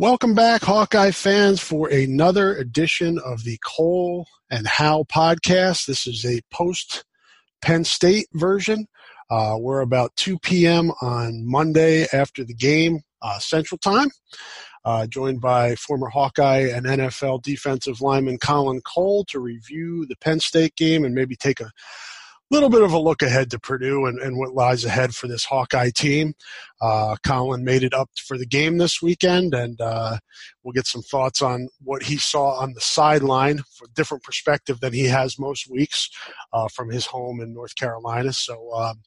Welcome back, Hawkeye fans, for another edition of the Cole and Hal podcast. This is a post Penn State version. Uh, we're about 2 p.m. on Monday after the game, uh, Central Time. Uh, joined by former Hawkeye and NFL defensive lineman Colin Cole to review the Penn State game and maybe take a little bit of a look ahead to Purdue and, and what lies ahead for this Hawkeye team. Uh, Colin made it up for the game this weekend, and uh, we'll get some thoughts on what he saw on the sideline for a different perspective than he has most weeks uh, from his home in North Carolina. So, um,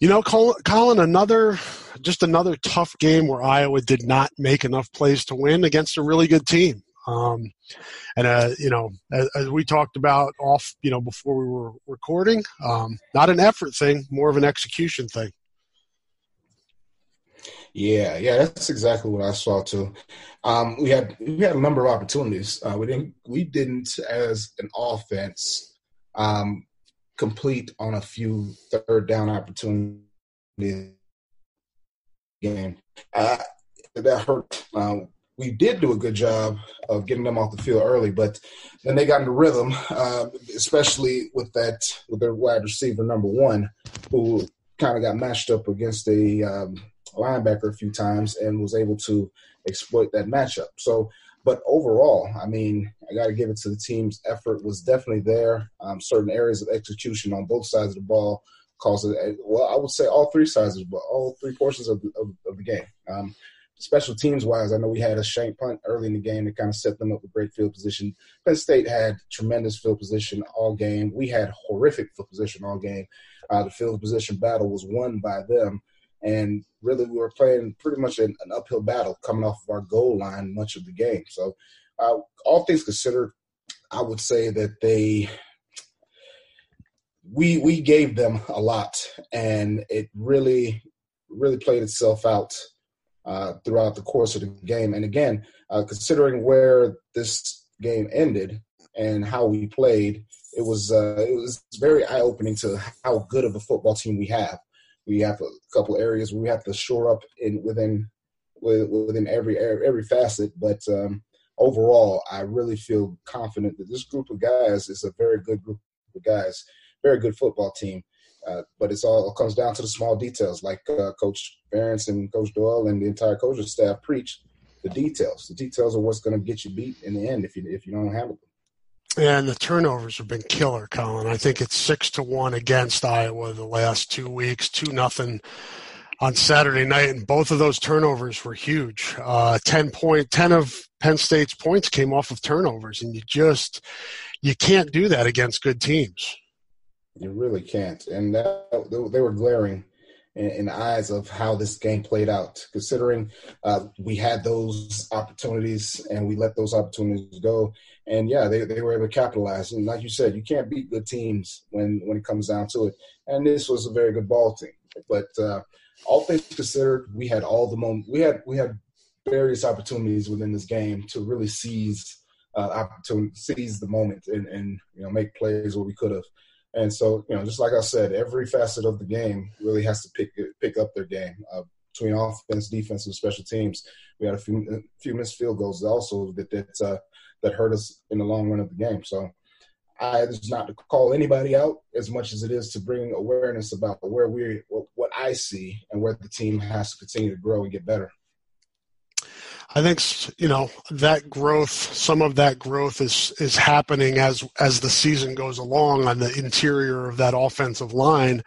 you know, Colin, another just another tough game where Iowa did not make enough plays to win against a really good team. Um, and uh, you know, as, as, we talked about off, you know, before we were recording, um, not an effort thing, more of an execution thing. Yeah, yeah, that's exactly what I saw too. Um, we had we had a number of opportunities. Uh, we didn't we didn't as an offense um, complete on a few third down opportunities. Game uh, that hurt. Um, we did do a good job of getting them off the field early, but then they got into rhythm, uh, especially with that with their wide receiver number one, who kind of got matched up against a um, linebacker a few times and was able to exploit that matchup. So, but overall, I mean, I got to give it to the team's effort was definitely there. Um, certain areas of execution on both sides of the ball caused it. Well, I would say all three sides ball, all three portions of the, of, of the game. Um, special teams wise, I know we had a shank punt early in the game to kind of set them up with great field position. Penn State had tremendous field position all game. We had horrific field position all game. Uh, the field position battle was won by them. And really, we were playing pretty much an, an uphill battle coming off of our goal line much of the game. So, uh, all things considered, I would say that they we we gave them a lot, and it really really played itself out uh, throughout the course of the game. And again, uh, considering where this game ended and how we played, it was uh, it was very eye opening to how good of a football team we have. We have a couple areas we have to shore up in within within every every facet, but um, overall, I really feel confident that this group of guys is a very good group of guys, very good football team. Uh, but it's all it comes down to the small details, like uh, Coach Ferentz and Coach Doyle and the entire coaching staff preach. The details, the details are what's going to get you beat in the end if you if you don't handle them. And the turnovers have been killer, Colin. I think it's six to one against Iowa the last two weeks, two nothing on Saturday night, and both of those turnovers were huge. Uh, ten point, ten of Penn State's points came off of turnovers, and you just you can't do that against good teams. You really can't. And that, they were glaring in, the eyes of how this game played out, considering uh, we had those opportunities and we let those opportunities go. And yeah, they, they were able to capitalize. And like you said, you can't beat good teams when, when it comes down to it. And this was a very good ball team. But uh, all things considered, we had all the moment. We had we had various opportunities within this game to really seize uh, opportunity, seize the moment, and, and you know make plays where we could have. And so, you know, just like I said, every facet of the game really has to pick pick up their game uh, between offense, defense, and special teams. We had a few a few missed field goals also that that uh, that hurt us in the long run of the game. So, I it's not to call anybody out as much as it is to bring awareness about where we what I see and where the team has to continue to grow and get better. I think you know that growth. Some of that growth is is happening as as the season goes along on the interior of that offensive line.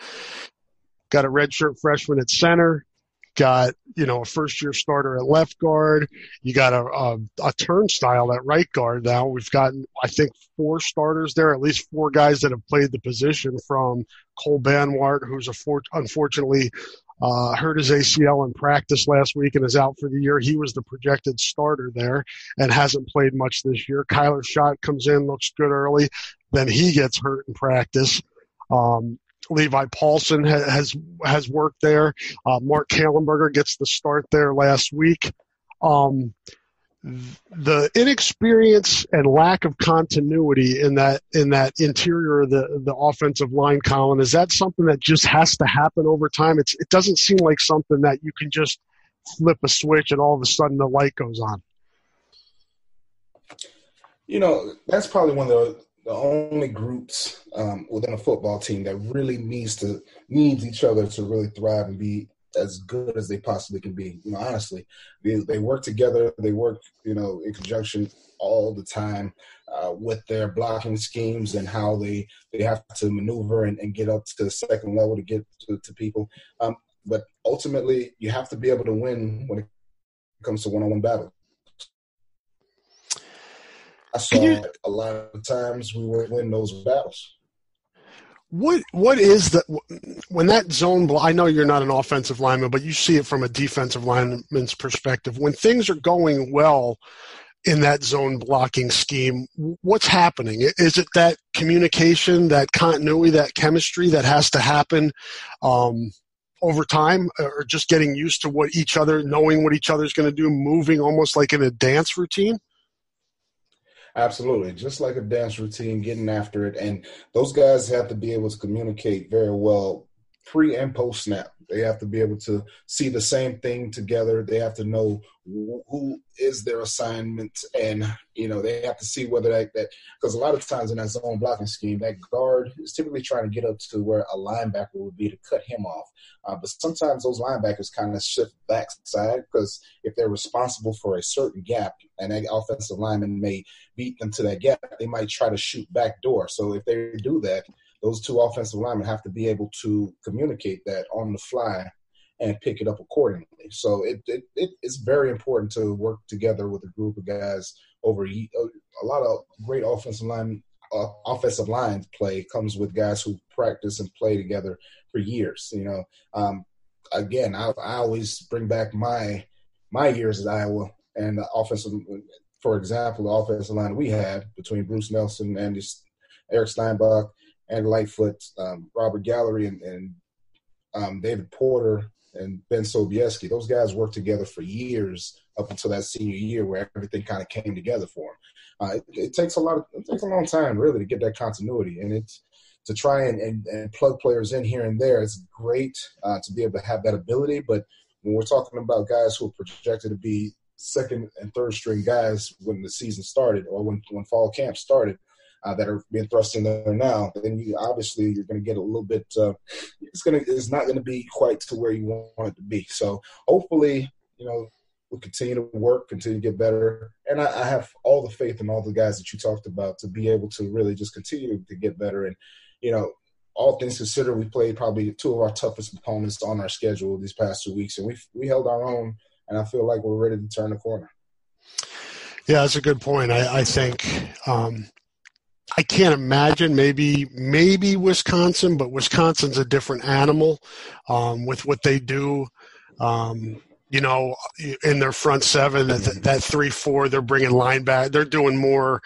Got a redshirt freshman at center. Got you know a first year starter at left guard. You got a, a a turnstile at right guard now. We've gotten I think four starters there, at least four guys that have played the position from Cole Banwart, who's a for, unfortunately uh, hurt his ACL in practice last week and is out for the year. He was the projected starter there and hasn't played much this year. Kyler Schott comes in, looks good early, then he gets hurt in practice. Um, Levi Paulsen ha- has has worked there. Uh, Mark Kallenberger gets the start there last week. Um, the inexperience and lack of continuity in that in that interior the the offensive line, Colin, is that something that just has to happen over time? It's it doesn't seem like something that you can just flip a switch and all of a sudden the light goes on. You know, that's probably one of the, the only groups um, within a football team that really needs to needs each other to really thrive and be as good as they possibly can be. You know, honestly, they, they work together. They work, you know, in conjunction all the time uh, with their blocking schemes and how they they have to maneuver and, and get up to the second level to get to, to people. Um, but ultimately, you have to be able to win when it comes to one-on-one battles. I saw you, a lot of times we would win those battles. What what is the when that zone? I know you're not an offensive lineman, but you see it from a defensive lineman's perspective. When things are going well in that zone blocking scheme, what's happening? Is it that communication, that continuity, that chemistry that has to happen um, over time, or just getting used to what each other, knowing what each other's going to do, moving almost like in a dance routine? Absolutely. Just like a dance routine, getting after it. And those guys have to be able to communicate very well pre and post snap. They have to be able to see the same thing together. They have to know who is their assignment, and you know they have to see whether that because a lot of times in that zone blocking scheme, that guard is typically trying to get up to where a linebacker would be to cut him off. Uh, but sometimes those linebackers kind of shift backside because if they're responsible for a certain gap, and that offensive lineman may beat them to that gap, they might try to shoot back door. So if they do that those two offensive linemen have to be able to communicate that on the fly and pick it up accordingly. So it, it, it it's very important to work together with a group of guys over a lot of great offensive line uh, offensive line play comes with guys who practice and play together for years. You know, um, again, I, I always bring back my my years at Iowa and the offensive. For example, the offensive line we had between Bruce Nelson and Eric Steinbach and Lightfoot, um, Robert Gallery, and, and um, David Porter and Ben Sobieski. Those guys worked together for years up until that senior year, where everything kind of came together for them. Uh, it, it, takes a lot of it takes a long time really to get that continuity, and it's to try and, and, and plug players in here and there. It's great uh, to be able to have that ability, but when we're talking about guys who are projected to be second and third string guys when the season started or when when fall camp started, uh, that are being thrust in there now, then you obviously you're going to get a little bit. Uh, it's going to it's not going to be quite to where you want it to be. So hopefully, you know, we'll continue to work, continue to get better, and I, I have all the faith in all the guys that you talked about to be able to really just continue to get better. And you know, all things considered, we played probably two of our toughest opponents on our schedule these past two weeks, and we we held our own. And I feel like we're ready to turn the corner. Yeah, that's a good point. I, I think um, I can't imagine maybe maybe Wisconsin, but Wisconsin's a different animal um, with what they do. Um, you know, in their front seven, that that three four, they're bringing line back. They're doing more.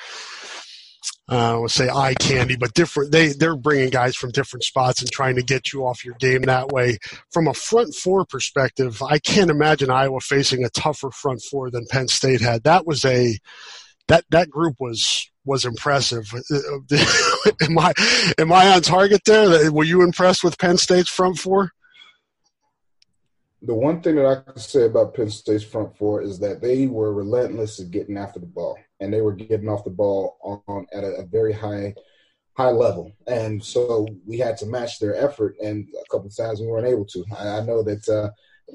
Uh, I would say eye candy, but different. They they're bringing guys from different spots and trying to get you off your game that way. From a front four perspective, I can't imagine Iowa facing a tougher front four than Penn State had. That was a that that group was was impressive. am I am I on target there? Were you impressed with Penn State's front four? The one thing that I can say about Penn State's front four is that they were relentless at getting after the ball, and they were getting off the ball on at a, a very high high level, and so we had to match their effort. And a couple times we weren't able to. I, I know that uh,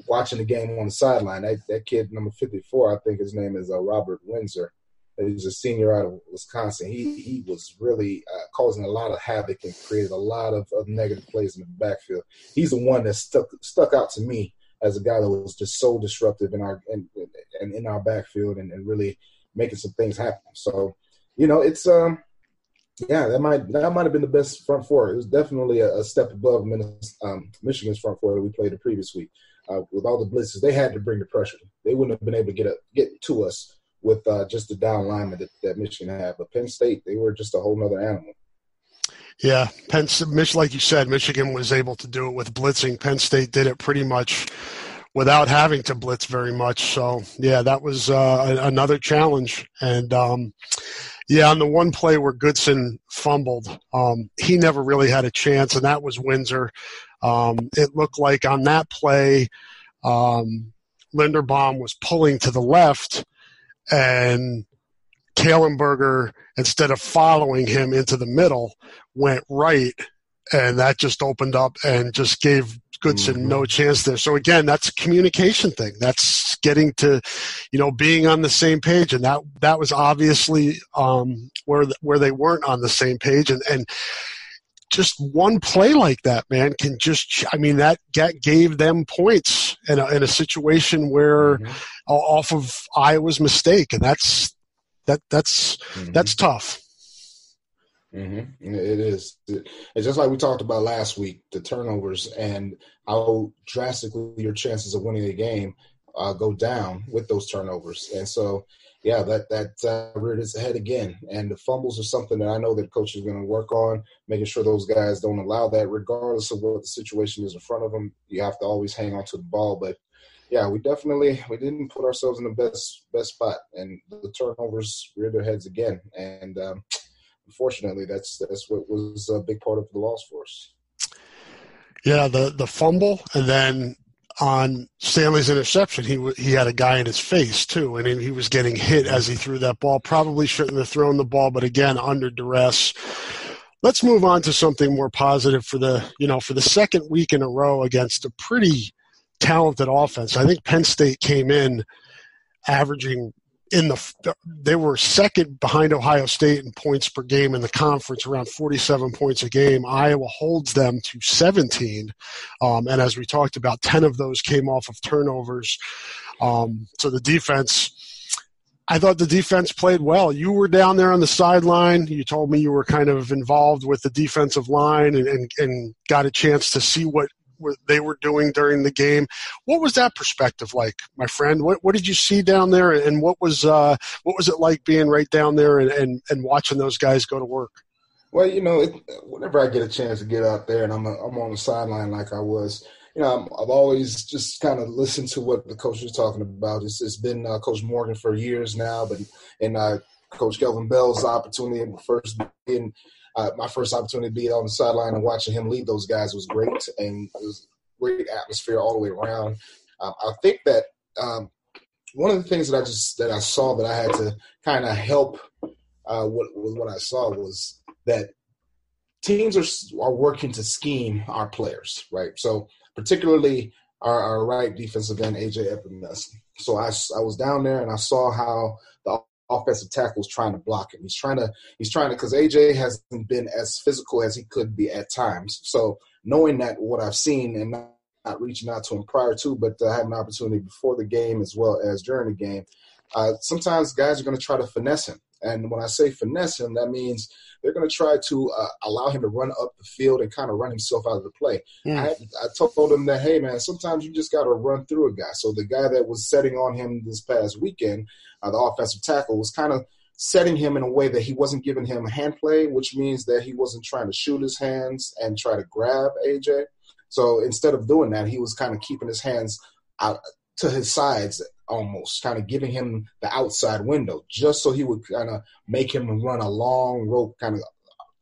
watching the game on the sideline. That that kid number 54, I think his name is uh, Robert Windsor. He's a senior out of Wisconsin. He he was really uh, causing a lot of havoc and created a lot of, of negative plays in the backfield. He's the one that stuck stuck out to me as a guy that was just so disruptive in our in, in, in our backfield and, and really making some things happen. So, you know, it's um yeah, that might that might have been the best front four. It was definitely a, a step above um, Michigan's front four that we played the previous week. Uh, with all the blitzes, they had to bring the pressure. They wouldn't have been able to get a, get to us with uh, just the down lineman that, that Michigan had. But Penn State, they were just a whole other animal. Yeah, Penn, like you said, Michigan was able to do it with blitzing. Penn State did it pretty much without having to blitz very much. So yeah, that was uh, another challenge. And um, yeah, on the one play where Goodson fumbled, um, he never really had a chance, and that was Windsor. Um, it looked like on that play, um, Linderbaum was pulling to the left, and Kallenberger, instead of following him into the middle, went right, and that just opened up and just gave Goodson mm-hmm. no chance there. So again, that's a communication thing. That's getting to, you know, being on the same page, and that that was obviously um, where where they weren't on the same page, and and just one play like that, man, can just, I mean, that gave them points in a, in a situation where mm-hmm. off of Iowa's mistake. And that's, that, that's, mm-hmm. that's tough. Mm-hmm. It is. It's just like we talked about last week, the turnovers and how drastically your chances of winning a game uh, go down with those turnovers. And so, yeah, that that uh, reared its head again. And the fumbles are something that I know that coach is going to work on, making sure those guys don't allow that, regardless of what the situation is in front of them. You have to always hang on to the ball. But yeah, we definitely we didn't put ourselves in the best best spot, and the turnovers reared their heads again. And um, unfortunately, that's that's what was a big part of the loss for us. Yeah, the the fumble, and then on Stanley's interception, he he had a guy in his face too, and he was getting hit as he threw that ball. Probably shouldn't have thrown the ball, but again, under duress. Let's move on to something more positive for the you know for the second week in a row against a pretty talented offense. I think Penn State came in averaging in the they were second behind Ohio State in points per game in the conference, around 47 points a game. Iowa holds them to 17, um, and as we talked about, 10 of those came off of turnovers. Um, so the defense. I thought the defense played well. You were down there on the sideline. You told me you were kind of involved with the defensive line and, and, and got a chance to see what they were doing during the game. What was that perspective like, my friend? What, what did you see down there, and what was uh, what was it like being right down there and, and, and watching those guys go to work? Well, you know, it, whenever I get a chance to get out there and I'm a, I'm on the sideline like I was, you know, i have always just kind of listened to what the coach was talking about. It's, it's been uh, Coach Morgan for years now, but and uh, Coach Kelvin Bell's opportunity first being uh, my first opportunity to be on the sideline and watching him lead those guys was great, and it was great atmosphere all the way around. Um, I think that um, one of the things that I just that I saw that I had to kind of help uh, what what I saw was that teams are are working to scheme our players, right? So particularly our, our right defensive end AJ Epenesa. So I, I was down there and I saw how the offensive tackle is trying to block him. He's trying to he's trying to because AJ hasn't been as physical as he could be at times. So knowing that what I've seen and not, not reaching out to him prior to, but I had an opportunity before the game as well as during the game, uh, sometimes guys are going to try to finesse him. And when I say finesse him, that means they're going to try to uh, allow him to run up the field and kind of run himself out of the play. Mm. I, I told him that, hey, man, sometimes you just got to run through a guy. So the guy that was setting on him this past weekend, uh, the offensive tackle, was kind of setting him in a way that he wasn't giving him hand play, which means that he wasn't trying to shoot his hands and try to grab AJ. So instead of doing that, he was kind of keeping his hands out to his sides almost, kind of giving him the outside window, just so he would kind of make him run a long rope, kind of,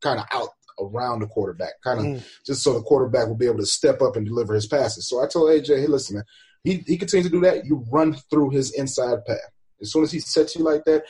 kind of out around the quarterback, kind of mm. just so the quarterback will be able to step up and deliver his passes. So I told AJ, hey, listen, man, he, he continues to do that. You run through his inside path. As soon as he sets you like that,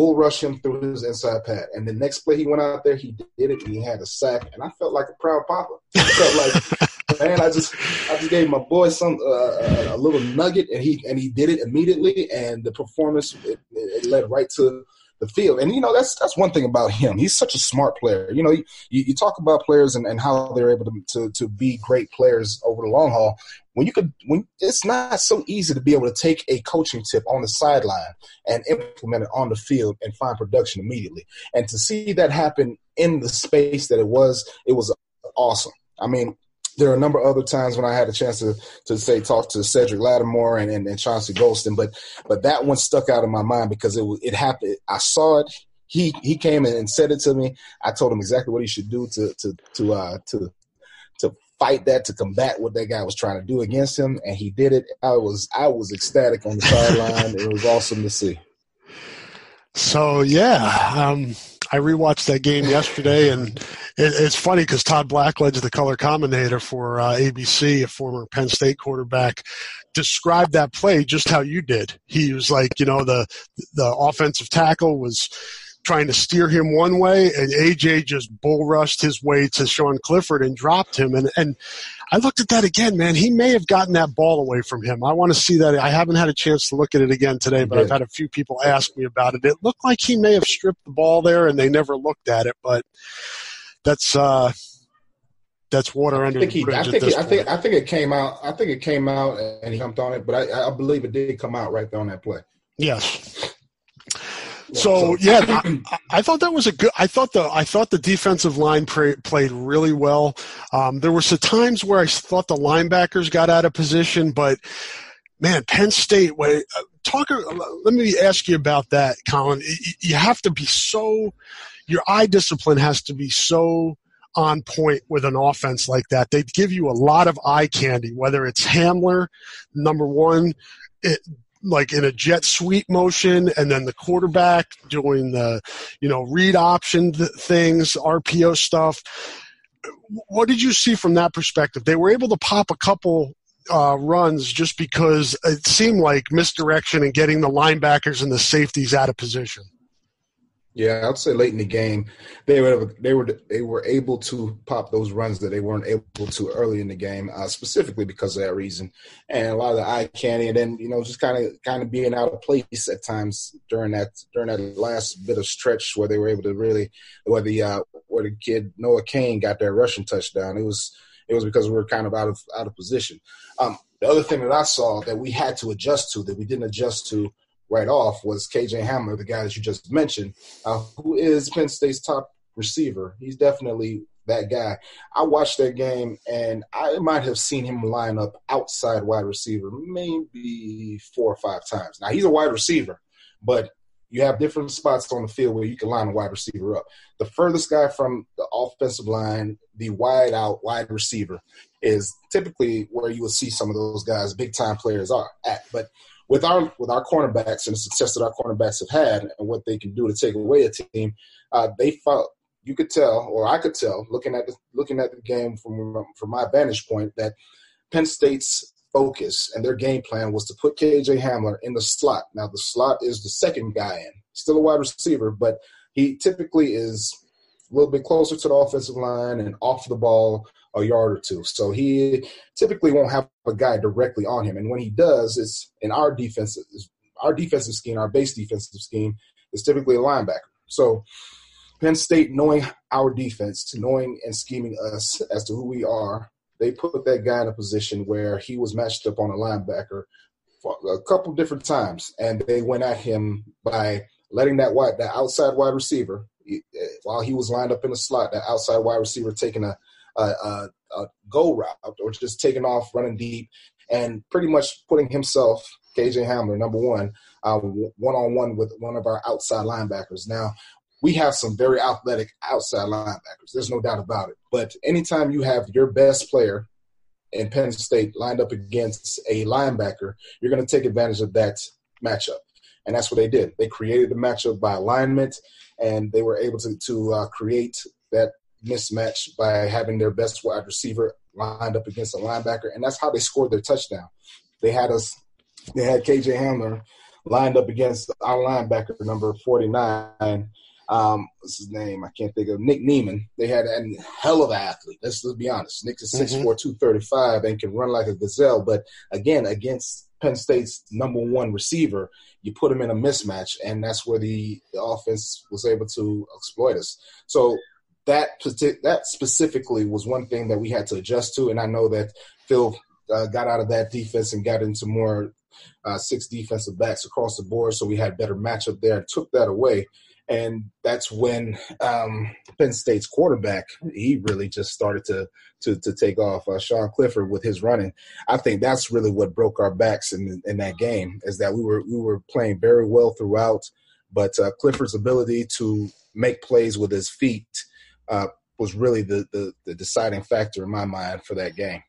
bull rush him through his inside pad. And the next play he went out there, he did it and he had a sack. And I felt like a proud papa. I felt like, man, I just I just gave my boy some uh, a little nugget and he and he did it immediately. And the performance it, it led right to the field. And you know that's that's one thing about him. He's such a smart player. You know, you, you talk about players and, and how they're able to, to to be great players over the long haul. When you could, when it's not so easy to be able to take a coaching tip on the sideline and implement it on the field and find production immediately. And to see that happen in the space that it was, it was awesome. I mean, there are a number of other times when I had a chance to to say talk to Cedric Lattimore and, and, and Chauncey Golston, but but that one stuck out in my mind because it it happened. I saw it. He he came and said it to me. I told him exactly what he should do to to to uh, to to fight that to combat what that guy was trying to do against him, and he did it. I was I was ecstatic on the sideline. it was awesome to see. So yeah, um, I rewatched that game yesterday, and it, it's funny because Todd Blackledge, the color commentator for uh, ABC, a former Penn State quarterback, described that play just how you did. He was like, you know, the the offensive tackle was trying to steer him one way, and AJ just bull rushed his way to Sean Clifford and dropped him. And and I looked at that again, man. He may have gotten that ball away from him. I want to see that. I haven't had a chance to look at it again today, but I've had a few people ask me about it. It looked like he may have stripped the ball there, and they never looked at it. But that's uh, that's water under the bridge. I think, I think I think it came out. I think it came out, and he jumped on it. But I, I believe it did come out right there on that play. Yes. So yeah, I, I, thought that was a good. I thought the I thought the defensive line pre- played really well. Um, there were some times where I thought the linebackers got out of position, but man, Penn State. Wait, uh, talk. Uh, let me ask you about that, Colin. You have to be so. Your eye discipline has to be so on point with an offense like that. They give you a lot of eye candy, whether it's Hamler, number one, it, like in a jet sweep motion and then the quarterback doing the you know read option things rpo stuff. What did you see from that perspective? They were able to pop a couple uh, runs just because it seemed like misdirection and getting the linebackers and the safeties out of position yeah, I'd say late in the game, they were they were they were able to pop those runs that they weren't able to early in the game, uh, specifically because of that reason, and a lot of the eye candy, and then you know just kind of kind of being out of place at times during that during that last bit of stretch where they were able to really where the uh, where the kid Noah Cain got that rushing touchdown. It was it was because we were kind of out of out of position. Um, the other thing that I saw that we had to adjust to that we didn't adjust to right off was KJ Hamler, the guy that you just mentioned, uh, who is Penn State's top receiver. He's definitely that guy. I watched that game and I might have seen him line up outside wide receiver maybe four or five times. Now he's a wide receiver, but you have different spots on the field where you can line a wide receiver up. The furthest guy from the offensive line, the wide out wide receiver, is typically where you will see some of those guys, big time players are at. But with our with our cornerbacks and the success that our cornerbacks have had and what they can do to take away a team, uh, they felt you could tell, or I could tell, looking at the, looking at the game from from my vantage point, that Penn State's focus and their game plan was to put KJ Hamler in the slot. Now the slot is the second guy in, still a wide receiver, but he typically is a little bit closer to the offensive line and off the ball a yard or two. So he typically won't have a guy directly on him. And when he does, it's in our defensive our defensive scheme, our base defensive scheme is typically a linebacker. So Penn State, knowing our defense, knowing and scheming us as to who we are, they put that guy in a position where he was matched up on a linebacker a couple different times, and they went at him by letting that wide, that outside wide receiver, eh, while he was lined up in the slot, that outside wide receiver taking a a, a, a go route or just taking off, running deep, and pretty much putting himself, KJ Hamler, number one, one on one with one of our outside linebackers. Now, we have some very athletic outside linebackers. There's no doubt about it. But anytime you have your best player in Penn State lined up against a linebacker, you're going to take advantage of that matchup. And that's what they did. They created the matchup by alignment, and they were able to, to uh, create that mismatch by having their best wide receiver lined up against a linebacker, and that's how they scored their touchdown. They had us, they had KJ Hamler lined up against our linebacker number 49. Um, what's his name? I can't think of Nick Niemann. They had a hell of an athlete. Let's, let's be honest. Nick is 6'4", mm-hmm. 235 and can run like a gazelle. But again, against Penn State's number one receiver, you put him in a mismatch, and that's where the, the offense was able to exploit us. So that that specifically was one thing that we had to adjust to, and I know that Phil uh, got out of that defense and got into more uh, six defensive backs across the board, so we had better matchup there and took that away. And that's when um, Penn State's quarterback he really just started to to, to take off. Uh, Sean Clifford with his running, I think that's really what broke our backs in in that game. Is that we were we were playing very well throughout, but uh, Clifford's ability to make plays with his feet uh, was really the, the, the deciding factor in my mind for that game.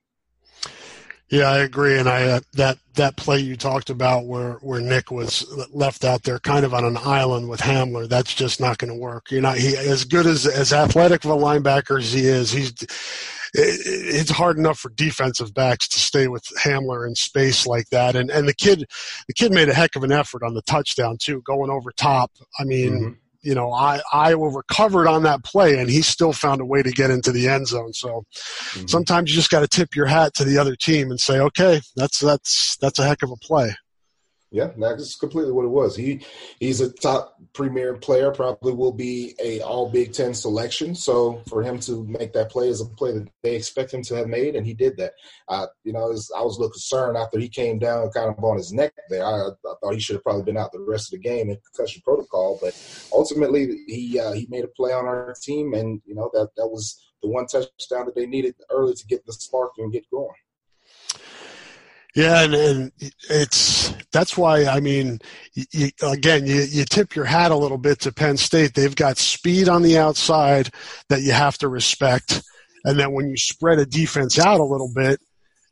Yeah, I agree, and I uh, that that play you talked about where where Nick was left out there, kind of on an island with Hamler. That's just not going to work. You're not he as good as as athletic of a linebacker as he is. He's it's hard enough for defensive backs to stay with Hamler in space like that. And and the kid the kid made a heck of an effort on the touchdown too, going over top. I mean. Mm-hmm you know, I, Iowa recovered on that play and he still found a way to get into the end zone. So mm-hmm. sometimes you just got to tip your hat to the other team and say, okay, that's, that's, that's a heck of a play. Yeah, that's completely what it was. He he's a top premier player, probably will be a all Big Ten selection. So for him to make that play is a play that they expect him to have made, and he did that. Uh, you know, was, I was a little concerned after he came down kind of on his neck there. I, I, thought he should have probably been out the rest of the game in concussion protocol, but ultimately he uh, he made a play on our team, and you know that that was the one touchdown that they needed early to get the spark and get going. Yeah, and, and it's that's why I mean, you, again, you, you tip your hat a little bit to Penn State. They've got speed on the outside that you have to respect, and then when you spread a defense out a little bit,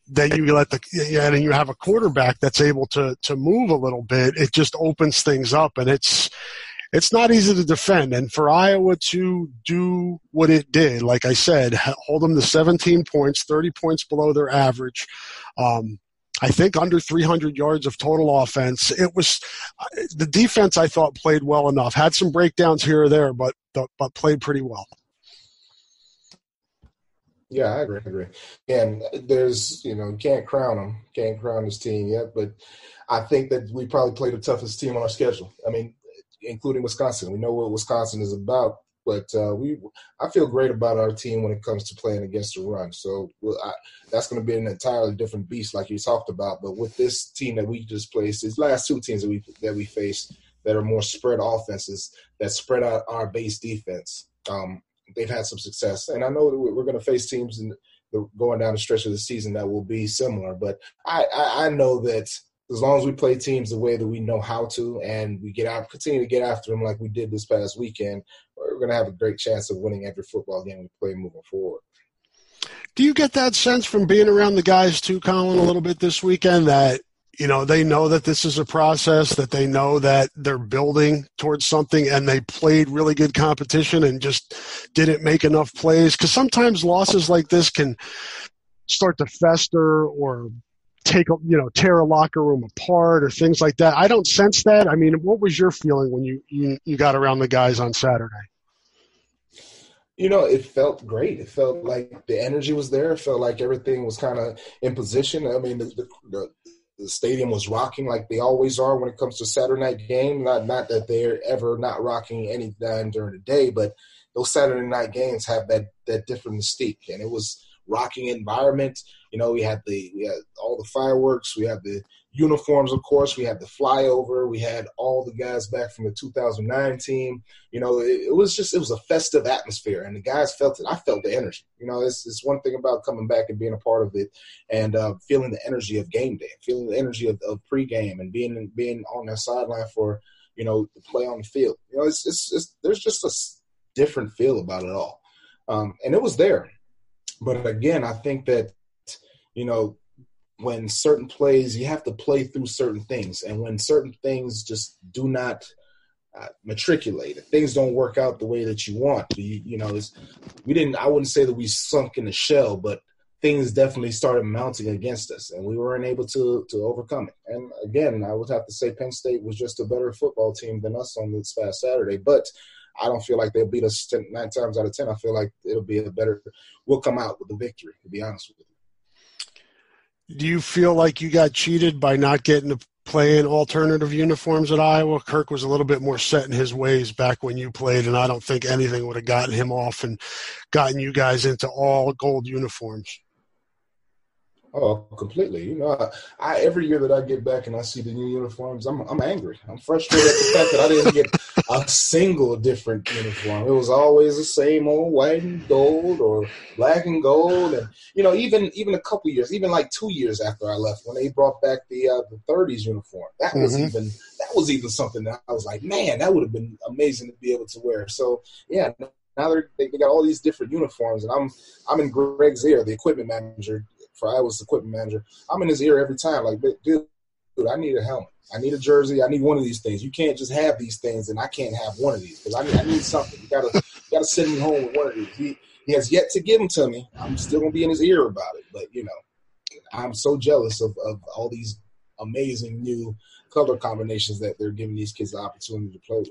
then you let the and you have a quarterback that's able to to move a little bit. It just opens things up, and it's it's not easy to defend. And for Iowa to do what it did, like I said, hold them to 17 points, 30 points below their average. Um, I think under 300 yards of total offense. It was uh, the defense I thought played well enough. Had some breakdowns here or there, but but played pretty well. Yeah, I agree. I agree. And there's, you know, can't crown them, can't crown this team yet, but I think that we probably played the toughest team on our schedule. I mean, including Wisconsin. We know what Wisconsin is about. But uh, we, I feel great about our team when it comes to playing against the run. So I, that's going to be an entirely different beast, like you talked about. But with this team that we just placed, these last two teams that we that we faced that are more spread offenses that spread out our base defense, um, they've had some success. And I know we're going to face teams in the, going down the stretch of the season that will be similar. But I, I, I know that as long as we play teams the way that we know how to and we get out continue to get after them like we did this past weekend we're going to have a great chance of winning every football game we play moving forward. Do you get that sense from being around the guys too colin a little bit this weekend that you know they know that this is a process that they know that they're building towards something and they played really good competition and just didn't make enough plays? Because sometimes losses like this can start to fester or take a you know tear a locker room apart or things like that. I don't sense that. I mean, what was your feeling when you you, you got around the guys on Saturday? You know, it felt great. It felt like the energy was there. It felt like everything was kind of in position. I mean, the, the, the stadium was rocking like they always are when it comes to Saturday night game. Not not that they're ever not rocking any time during the day, but those Saturday night games have that that different mystique, and it was rocking environment. You know, we had the we had all the fireworks, we had the uniforms, of course, we had the flyover, we had all the guys back from the 2009 team. You know, it, it, was just it was a festive atmosphere, and the guys felt it. I felt the energy. You know, it's it's one thing about coming back and being a part of it, and uh, feeling the energy of game day, feeling the energy of, of pregame, and being being on that sideline for you know the play on the field. You know, it's it's, it's there's just a different feel about it all, um, and it was there. But again, I think that, you know, when certain plays, you have to play through certain things. And when certain things just do not uh, matriculate, things don't work out the way that you want, you, you know, we didn't, I wouldn't say that we sunk in the shell, but things definitely started mounting against us, and we weren't able to to overcome it. And again, I would have to say Penn State was just a better football team than us on this past Saturday, but. I don't feel like they'll beat us 10, nine times out of ten. I feel like it'll be a better. We'll come out with a victory. To be honest with you. Do you feel like you got cheated by not getting to play in alternative uniforms at Iowa? Kirk was a little bit more set in his ways back when you played, and I don't think anything would have gotten him off and gotten you guys into all gold uniforms. Oh, completely. You know, I, I, every year that I get back and I see the new uniforms, I'm I'm angry. I'm frustrated at the fact that I didn't get a single different uniform. It was always the same old white and gold or black and gold, and you know, even even a couple years, even like two years after I left, when they brought back the uh, the 30s uniform, that was mm-hmm. even that was even something that I was like, man, that would have been amazing to be able to wear. So yeah, now they're, they got all these different uniforms, and I'm I'm in Greg's ear, the equipment manager, for Iowa's equipment manager. I'm in his ear every time, like, dude, dude, I need a helmet. I need a jersey. I need one of these things. You can't just have these things, and I can't have one of these because I need, I need something. You gotta, you gotta send me home with one of these. He, he has yet to give them to me. I'm still gonna be in his ear about it, but you know, I'm so jealous of, of all these amazing new color combinations that they're giving these kids the opportunity to play with.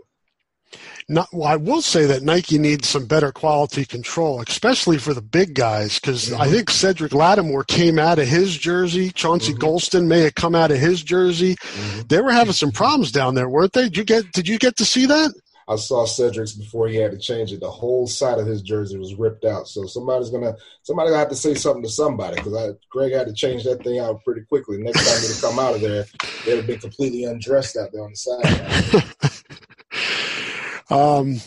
Not, well, I will say that Nike needs some better quality control, especially for the big guys, because mm-hmm. I think Cedric Lattimore came out of his jersey. Chauncey mm-hmm. Golston may have come out of his jersey. Mm-hmm. They were having some problems down there, weren't they? Did you get? Did you get to see that? I saw Cedric's before he had to change it. The whole side of his jersey was ripped out. So somebody's gonna somebody gonna have to say something to somebody because Greg had to change that thing out pretty quickly. Next time they come out of there, they'd have been completely undressed out there on the side. Um,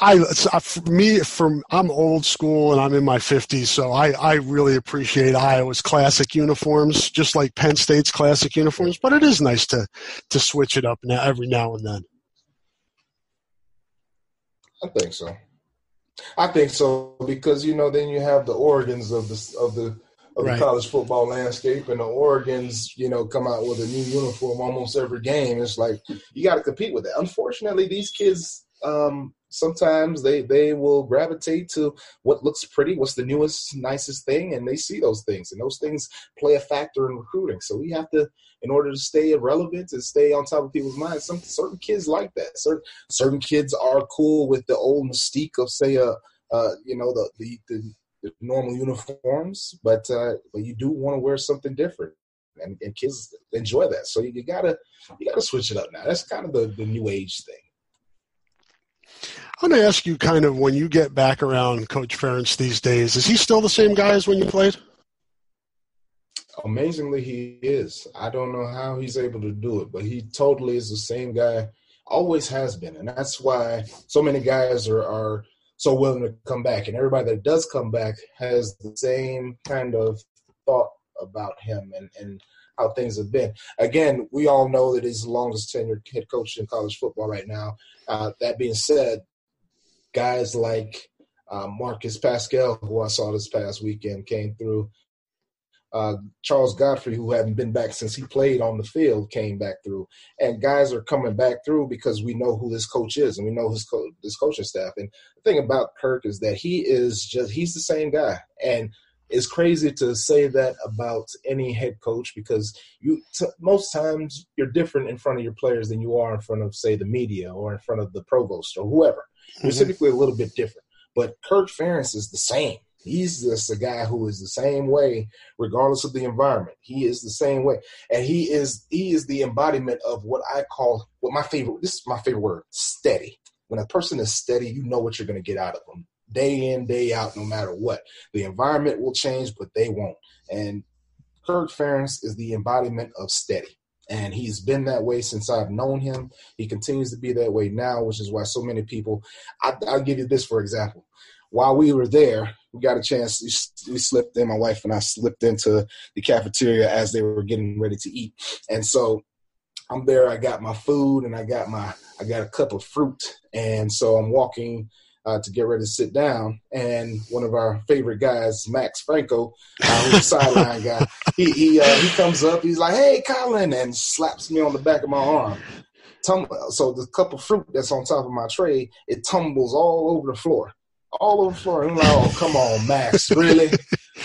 I for me from I'm old school and I'm in my 50s, so I I really appreciate Iowa's classic uniforms, just like Penn State's classic uniforms. But it is nice to to switch it up now every now and then. I think so. I think so because you know then you have the Oregons of the of the of right. the college football landscape, and the Oregons, you know, come out with a new uniform almost every game. It's like you got to compete with that. Unfortunately, these kids um, sometimes they they will gravitate to what looks pretty, what's the newest, nicest thing, and they see those things, and those things play a factor in recruiting. So we have to, in order to stay relevant and stay on top of people's minds, some certain kids like that. Certain certain kids are cool with the old mystique of say a, uh, you know, the the, the, the normal uniforms, but uh, but you do want to wear something different. And, and kids enjoy that, so you, you gotta you gotta switch it up now. That's kind of the, the new age thing. I'm going to ask you kind of when you get back around Coach Ferentz these days, is he still the same guy as when you played? Amazingly, he is. I don't know how he's able to do it, but he totally is the same guy, always has been. And that's why so many guys are, are so willing to come back. And everybody that does come back has the same kind of thought about him and, and how things have been. Again, we all know that he's the longest tenured head coach in college football right now. Uh, that being said, guys like uh, Marcus Paschal, who I saw this past weekend, came through. Uh, Charles Godfrey, who hadn't been back since he played on the field, came back through. And guys are coming back through because we know who this coach is and we know his, co- his coaching staff. And the thing about Kirk is that he is just, he's the same guy. And it's crazy to say that about any head coach because you t- most times you're different in front of your players than you are in front of say the media or in front of the provost or whoever. You're mm-hmm. typically a little bit different. But Kirk Ferentz is the same. He's just a guy who is the same way, regardless of the environment. He is the same way, and he is he is the embodiment of what I call what my favorite. This is my favorite word: steady. When a person is steady, you know what you're going to get out of them day in, day out, no matter what. The environment will change, but they won't. And Kirk Ferentz is the embodiment of steady and he's been that way since I've known him. He continues to be that way now, which is why so many people. I, will give you this for example. While we were there, we got a chance. We slipped in. My wife and I slipped into the cafeteria as they were getting ready to eat, and so I'm there. I got my food and I got my I got a cup of fruit, and so I'm walking uh, to get ready to sit down. And one of our favorite guys, Max Franco, uh, who's a sideline guy, he he uh, he comes up. He's like, "Hey, Colin," and slaps me on the back of my arm. Tum- so the cup of fruit that's on top of my tray, it tumbles all over the floor, all over the floor. I'm like, "Oh, come on, Max, really?"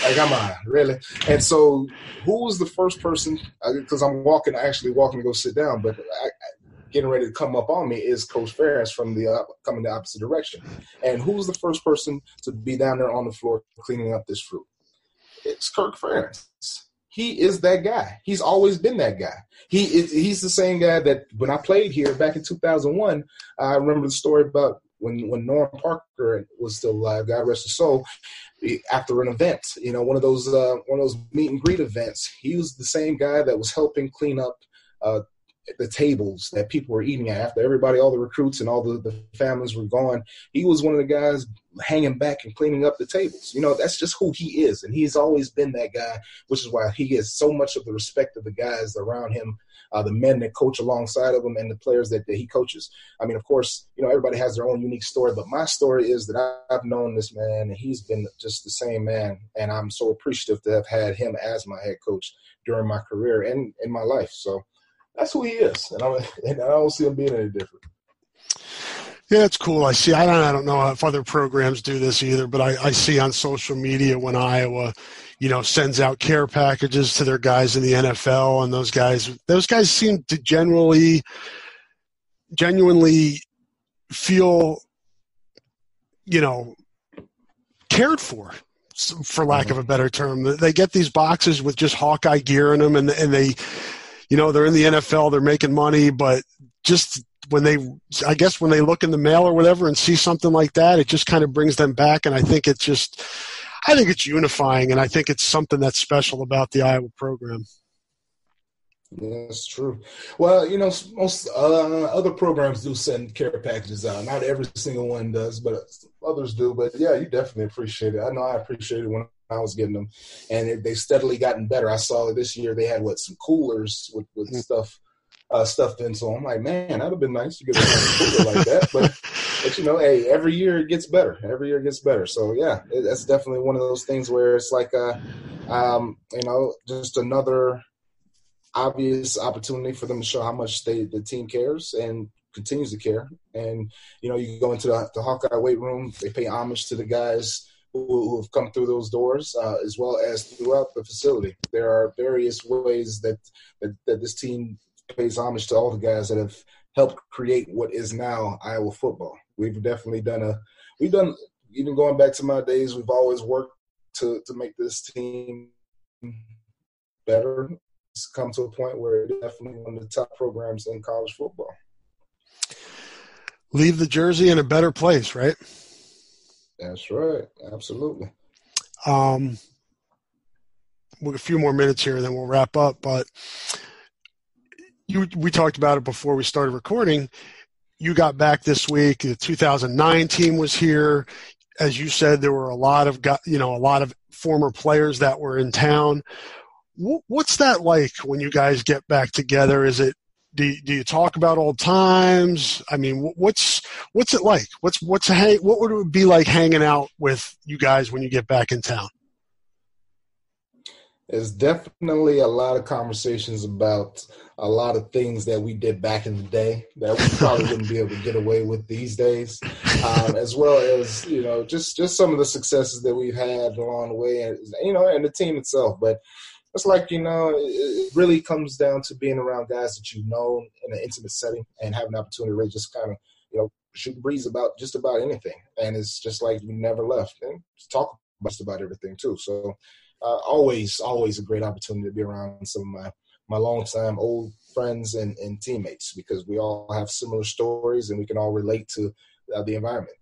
Like, come on, really? And so, who was the first person? Because I'm walking, actually walking to go sit down, but I, getting ready to come up on me is Coach Ferentz from the uh, coming the opposite direction. And who's the first person to be down there on the floor cleaning up this fruit? It's Kirk Ferentz. He is that guy. He's always been that guy. He is, he's the same guy that when I played here back in 2001, I remember the story about when when Norm Parker was still alive. God rest his soul. After an event, you know, one of those uh, one of those meet and greet events, he was the same guy that was helping clean up uh, the tables that people were eating at after everybody, all the recruits and all the, the families were gone. He was one of the guys hanging back and cleaning up the tables. You know, that's just who he is. And he's always been that guy, which is why he gets so much of the respect of the guys around him, uh, the men that coach alongside of him, and the players that, that he coaches. I mean, of course, you know, everybody has their own unique story, but my story is that I've known this man and he's been just the same man. And I'm so appreciative to have had him as my head coach during my career and in my life. So, that's who he is, and, and i don't see him being any different. Yeah, it's cool. I see. I don't. I don't know if other programs do this either, but I, I see on social media when Iowa, you know, sends out care packages to their guys in the NFL, and those guys, those guys seem to generally, genuinely feel, you know, cared for for lack mm-hmm. of a better term. They get these boxes with just Hawkeye gear in them, and and they you know, they're in the NFL, they're making money, but just when they, I guess when they look in the mail or whatever and see something like that, it just kind of brings them back. And I think it's just, I think it's unifying, and I think it's something that's special about the Iowa program. Yeah, That's true. Well, you know, most uh, other programs do send care packages out. Not every single one does, but others do. But yeah, you definitely appreciate it. I know I appreciate it when I was getting them, and they steadily gotten better. I saw this year they had what some coolers with, with mm-hmm. stuff uh, stuffed in. So I'm like, man, that'd have been nice to get a cooler like that. But but you know, hey, every year it gets better. Every year it gets better. So yeah, it, that's definitely one of those things where it's like, uh, um, you know, just another obvious opportunity for them to show how much they the team cares and continues to care. And you know, you go into the, the Hawkeye weight room, they pay homage to the guys who, have come through those doors, uh, as well as throughout the facility. There are various ways that, that, that this team pays homage to all the guys that have helped create what is now Iowa football. We've definitely done a we've done even going back to my days. We've always worked to to make this team better. It's come to a point where it's definitely one of the top programs in college football. Leave the jersey in a better place, right? That's right. Absolutely. Um, a few more minutes here, and then we'll wrap up. But you, we talked about it before we started recording. You got back this week. The 2009 team was here. As you said, there were a lot of you know a lot of former players that were in town. What's that like when you guys get back together? Is it do you, do you talk about old times? I mean, what's what's it like? What's what's what would it be like hanging out with you guys when you get back in town? There's definitely a lot of conversations about a lot of things that we did back in the day that we probably wouldn't be able to get away with these days, um, as well as you know just just some of the successes that we've had along the way, and you know, and the team itself. But it's like you know it really comes down to being around guys that you know in an intimate setting and having an opportunity to really just kind of you know shoot the breeze about just about anything. And it's just like you never left. And talk just about everything too. So uh, always always a great opportunity to be around some of my my longtime old friends and, and teammates because we all have similar stories and we can all relate to uh, the environment.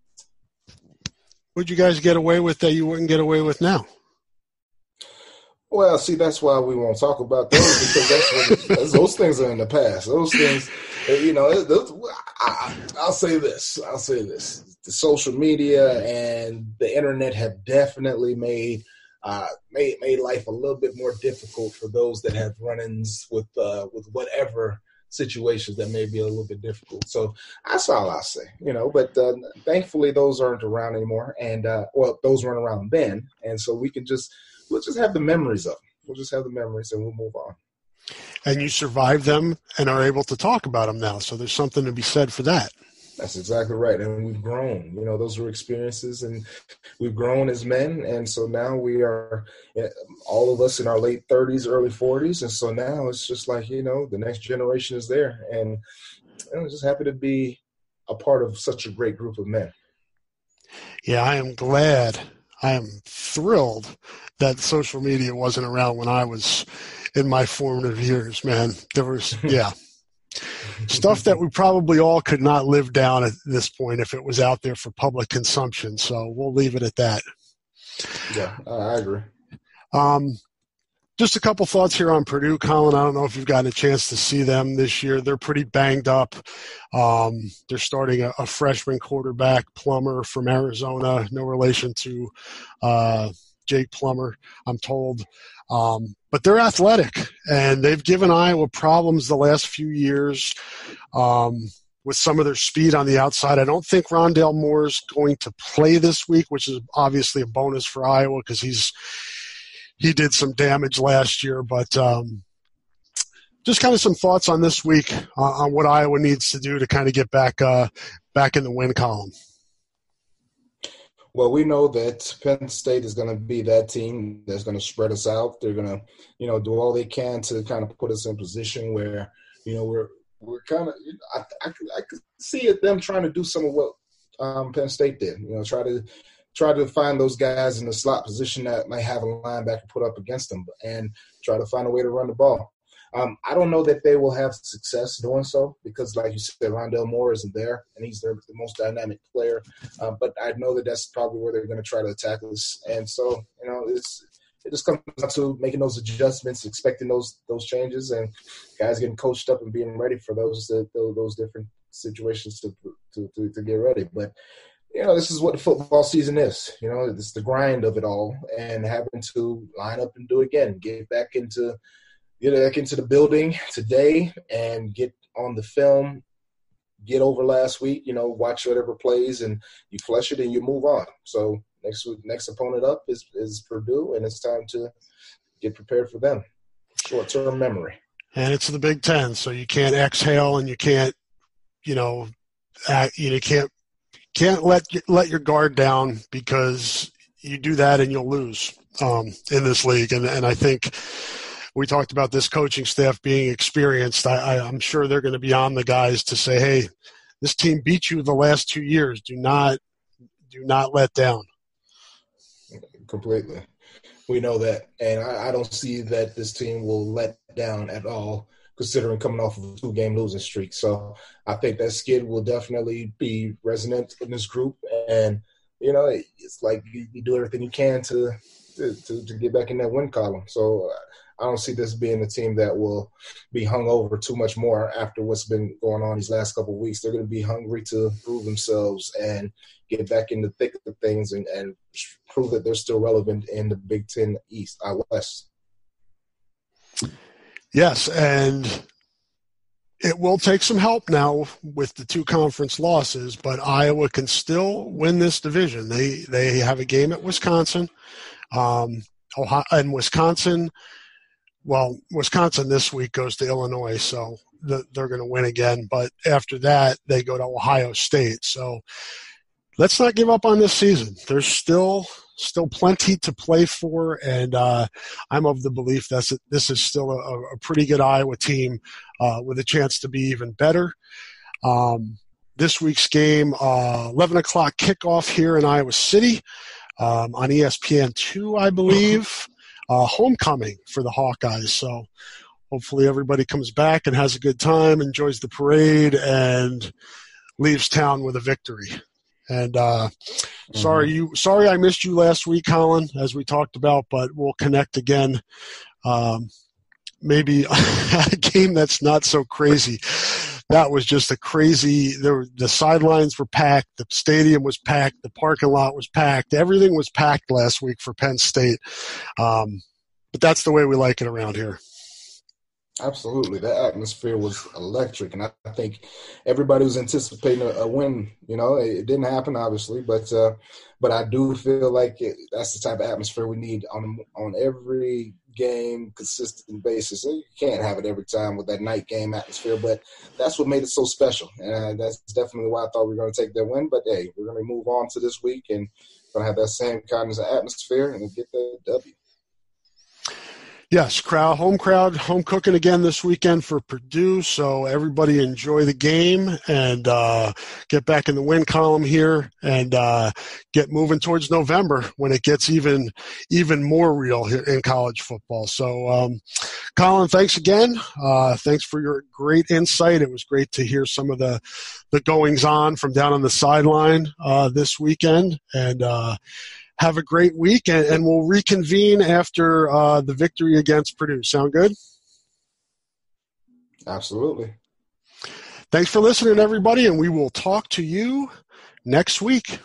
What'd you guys get away with that you wouldn't get away with now well, see, that's why we won't talk about those because that's what those things are in the past. Those things, you know, those, I, I'll say this. I'll say this: the social media and the internet have definitely made uh, made made life a little bit more difficult for those that have run-ins with uh, with whatever situations that may be a little bit difficult. So that's all I say, you know. But uh, thankfully, those aren't around anymore, and uh, well, those weren't around then, and so we can just we'll just have the memories of them. We'll just have the memories and we'll move on. And you survived them and are able to talk about them now. So there's something to be said for that. That's exactly right. And we've grown. You know, those were experiences, and we've grown as men. And so now we are, eh, all of us in our late 30s, early 40s. And so now it's just like, you know, the next generation is there. And I'm just happy to be a part of such a great group of men. Yeah, I am glad. I am thrilled that social media wasn't around when I was in my formative years, man. There was, yeah stuff that we probably all could not live down at this point if it was out there for public consumption. So we'll leave it at that. Yeah, I agree. Um, just a couple thoughts here on Purdue, Colin. I don't know if you've gotten a chance to see them this year. They're pretty banged up. Um, they're starting a, a, freshman quarterback, Plummer from Arizona, no relation to uh, Jake Plummer, I'm told. Um, but they're athletic, and they've given Iowa problems the last few years um, with some of their speed on the outside. I don't think Rondale Moore is going to play this week, which is obviously a bonus for Iowa because he's he did some damage last year. But um, just kind of some thoughts on this week uh, on what Iowa needs to do to kind of get back uh, back in the win column. Well, we know that Penn State is going to be that team that's going to spread us out. They're going to, you know, do all they can to kind of put us in position where, you know, we're we're kind of. I, I, I could see it them trying to do some of what um, Penn State did. You know, try to try to find those guys in the slot position that might have a linebacker put up against them, and try to find a way to run the ball. Um, I don't know that they will have success doing so because, like you said, Rondale Moore isn't there, and he's their, the most dynamic player. Um, but I know that that's probably where they're going to try to attack us. And so, you know, it's it just comes down to making those adjustments, expecting those those changes, and guys getting coached up and being ready for those those, those different situations to, to to to get ready. But you know, this is what the football season is. You know, it's the grind of it all, and having to line up and do it again, get back into get back into the building today and get on the film, get over last week, you know, watch whatever plays and you flush it and you move on. So next week, next opponent up is, is Purdue and it's time to get prepared for them. Short term memory. And it's the Big Ten, so you can't exhale and you can't, you know, act, you can't can't let let your guard down because you do that and you'll lose um, in this league. And and I think we talked about this coaching staff being experienced. I, I, I'm sure they're going to be on the guys to say, "Hey, this team beat you the last two years. Do not, do not let down." Completely, we know that, and I, I don't see that this team will let down at all considering coming off of a two game losing streak. So I think that skid will definitely be resonant in this group. And, you know, it's like you, you do everything you can to, to, to, to, get back in that win column. So I don't see this being a team that will be hung over too much more after what's been going on these last couple weeks. They're going to be hungry to prove themselves and get back in the thick of things and, and prove that they're still relevant in the Big Ten East, uh, West. Yes, and it will take some help now with the two conference losses, but Iowa can still win this division. They they have a game at Wisconsin, um, Ohio, and Wisconsin well, Wisconsin this week goes to Illinois, so the, they're going to win again. But after that, they go to Ohio State. So let's not give up on this season. There's still still plenty to play for, and uh, I'm of the belief that this is still a, a pretty good Iowa team uh, with a chance to be even better. Um, this week's game, uh, 11 o'clock kickoff here in Iowa City um, on ESPN2, I believe uh, homecoming for the Hawkeyes. So hopefully everybody comes back and has a good time, enjoys the parade, and leaves town with a victory. And uh, mm-hmm. sorry you, sorry I missed you last week, Colin, as we talked about, but we'll connect again. Um, maybe a game that's not so crazy. That was just a crazy. There, the sidelines were packed, the stadium was packed, the parking lot was packed, everything was packed last week for Penn State. Um, but that's the way we like it around here. Absolutely, that atmosphere was electric, and I, think everybody was anticipating a, a win. You know, it, it, didn't happen, obviously, but uh, but I do feel like it, that's the type of atmosphere we need on on every game, consistent basis. You can't have it every time with that night game atmosphere, but that's what made it so special. And that's definitely why I thought we were going to take that win. But hey, we're going to move on to this week and going to have that same kind of atmosphere and get that W. Yes, crowd, home crowd, home cooking again this weekend for Purdue. So everybody enjoy the game and uh, get back in the win column here and uh, get moving towards November when it gets even even more real here in college football. So, um, Colin, thanks again. Uh, thanks for your great insight. It was great to hear some of the the goings on from down on the sideline uh, this weekend and uh, have a great week, and, and we'll reconvene after uh, the victory against Purdue. Sound good? Absolutely. Thanks for listening, everybody, and we will talk to you next week.